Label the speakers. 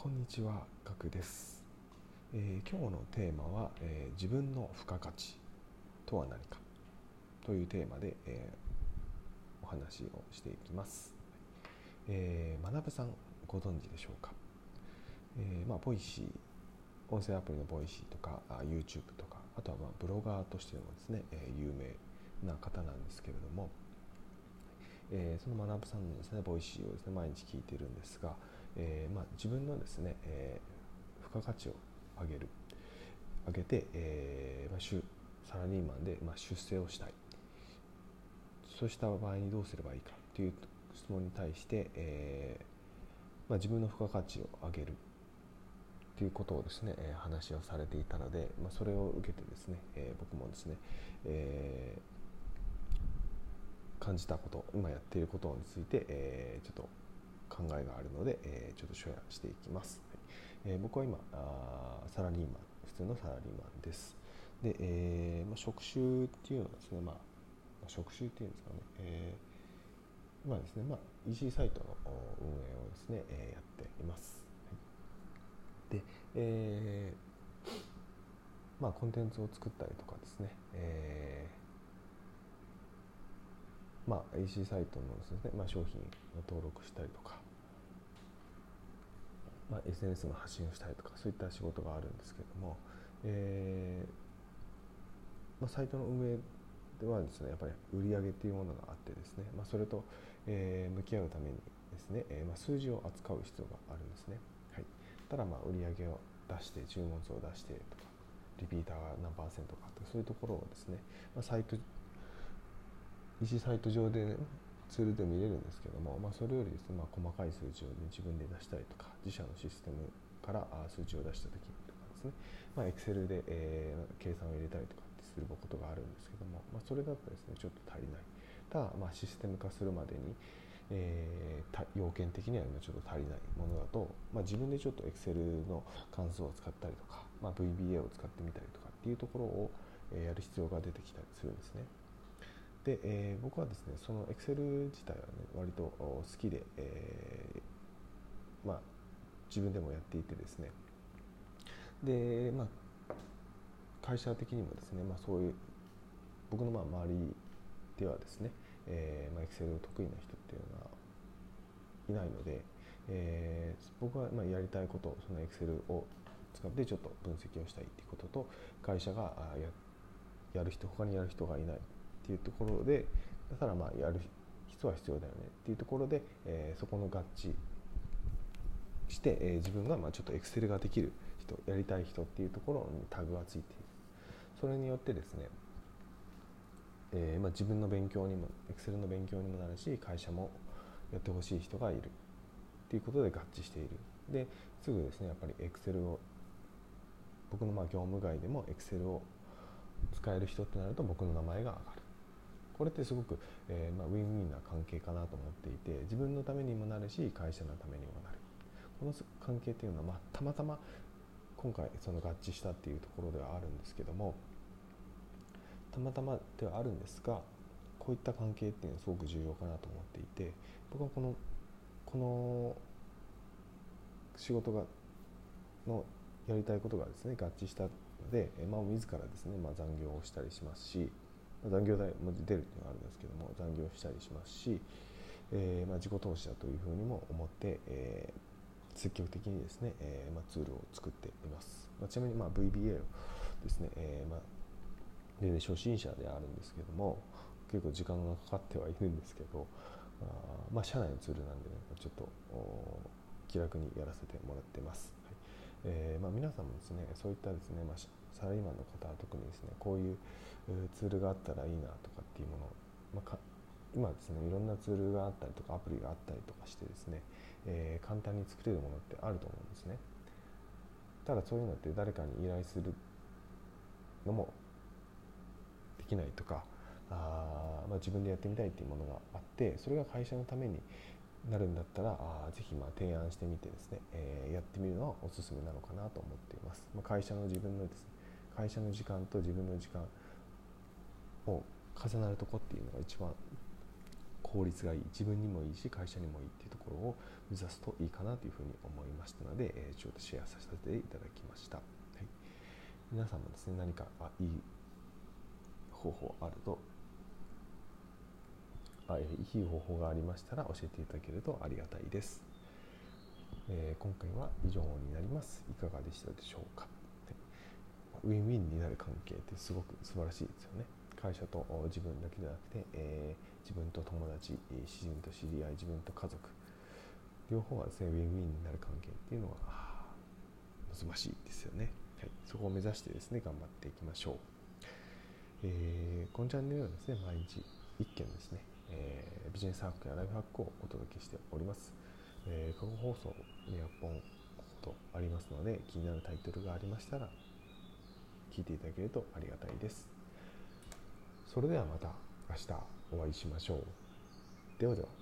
Speaker 1: こんにちは、ガクです、えー今日のテーマは、えー自分の付加価値とは何かというテーマで、えーお話をしていきます。えー、学さんご存知でしょうか？えーまあ Voicy音声アプリの Voicyとかあ YouTube とかあとはまあブロガーとしてもですね、えー有名な方なんですけれども、えーその学さんのですね Voicyをですね毎日聞いているんですが、えーまあ、自分のですね、えー付加価値を上げる。上げて、えーまあ、サラリーマンで、まあ、出世をしたい。そうした場合にどうすればいいかという質問に対して、えーまあ、自分の付加価値を上げる。ということをですね、えー話をされていたので、まあ、それを受けてですね、えー僕もですね、えー感じたこと今やっていることについて、えーちょっと考えがあるので、えーちょっとシェアしていきます、はい。えー僕は今あサラリーマン普通のサラリーマンです。で、えーまあ、職種っていうのはですね、まあ、職種っていうんですかね、えーまあですね、まあ、EC サイトの運営をですね、えーやっています、はい。で、えーまあ、コンテンツを作ったりとかですね、えーまあ、EC サイトのですね、まあ、商品を登録したりとか、まあ、SNS の発信をしたりとかそういった仕事があるんですけれども、えーまあ、サイトの運営ではですねやっぱり売り上げっていうものがあってですね、まあ、それと、えー向き合うためにですね、えま、数字を扱う必要があるんですね、はい、ただま売り上げを出して注文数を出してとかリピーターが何パーセントかとかそういうところをですね、ま、サイト EC サイト上で、ね、ツールで見れるんですけども、まあ、それよりですね、まあ、細かい数値を、ね、自分で出したりとか自社のシステムからあ数値を出した時とかですね、まあ、Excel で、えー計算を入れたりとかってすることがあるんですけども、まあ、それだとですねちょっと足りないただ、まあ、システム化するまでに、えー要件的にはちょっと足りないものだと、まあ、自分でちょっと Excel の関数を使ったりとか、まあ、VBA を使ってみたりとかっていうところを、やる必要が出てきたりするんですね。で、えー僕はですねその Excel 自体はね割と好きで、えーまあ、自分でもやっていてですね。で、まあ、会社的にもですね、まあ、そういう僕のまあ周りではですね、えーまあ、Excel 得意な人っていうのはいないので、えー僕はまあやりたいことその Excel を使ってちょっと分析をしたいっていうことと会社があややる人他にやる人がいないっていうところでだからまあやる人は必要だよねっていうところで、えーそこの合致して、えー自分がまあちょっと Excel ができる人やりたい人っていうところにタグがついている。それによってですね、えーまあ、自分の勉強にも Excel の勉強にもなるし会社もやってほしい人がいるっていうことで合致している。ですぐですねやっぱり Excel を僕のまあ業務外でも Excel を使える人ってなると僕の名前が上がる。これってすごく、えーまあ、ウィンウィンな関係かなと思っていて自分のためにもなるし会社のためにもなる。この関係っていうのは、まあ、たまたま今回その合致したっていうところではあるんですけどもたまたまではあるんですがこういった関係っていうのはすごく重要かなと思っていて僕はこのこの仕事がのやりたいことがですね合致したので、まあ、自らですね、まあ、残業をしたりしますし、残業代も出るっていうのがあるんですけども残業したりしますし、えーまあ、自己投資だというふうにも思って、えー積極的にですね、えーまあ、ツールを作っています、まあ、ちなみにまあ VBA をですね、えーまあ全然初心者であるんですけども結構時間がかかってはいるんですけどあまあ社内のツールなんでねちょっと気楽にやらせてもらってます、えーまあ、皆さんもですねそういったですね、まあ、サラリーマンの方は特にですねこういうツールがあったらいいなとかっていうものを、まあ、か今ですねいろんなツールがあったりとかアプリがあったりとかしてですね、えー簡単に作れるものってあると思うんですね。ただそういうのって誰かに依頼するのもできないとかあ、まあ、自分でやってみたいっていうものがあってそれが会社のためになるんだったらあぜひまあ提案してみてですね、えーやってみるのはおすすめなのかなと思っています、まあ、会社の自分のですね会社の時間と自分の時間を重なるとこっていうのが一番効率がいい自分にもいいし会社にもいいっていうところを目指すといいかなというふうに思いましたので、えちょっとシェアさせていただきました、はい、皆さんもですね何かあいい方法あるといい方法がありましたら教えていただけるとありがたいです、えー、今回は以上になります。いかがでしたでしょうか、ウィンウィンになる関係ってすごく素晴らしいですよね。会社と自分だけじゃなくて、えー、自分と友達自分と知り合い自分と家族。両方がですねウィンウィンになる関係っていうのは難しいですよね、はい、そこを目指してですね頑張っていきましょう、えー、このチャンネルはですね毎日1件ですね、えー、ビジネスハックやライフハックをお届けしております、えー、過去放送200本とありますので気になるタイトルがありましたら聞いていただけるとありがたいですそれではまた明日お会いしましょう。ではでは。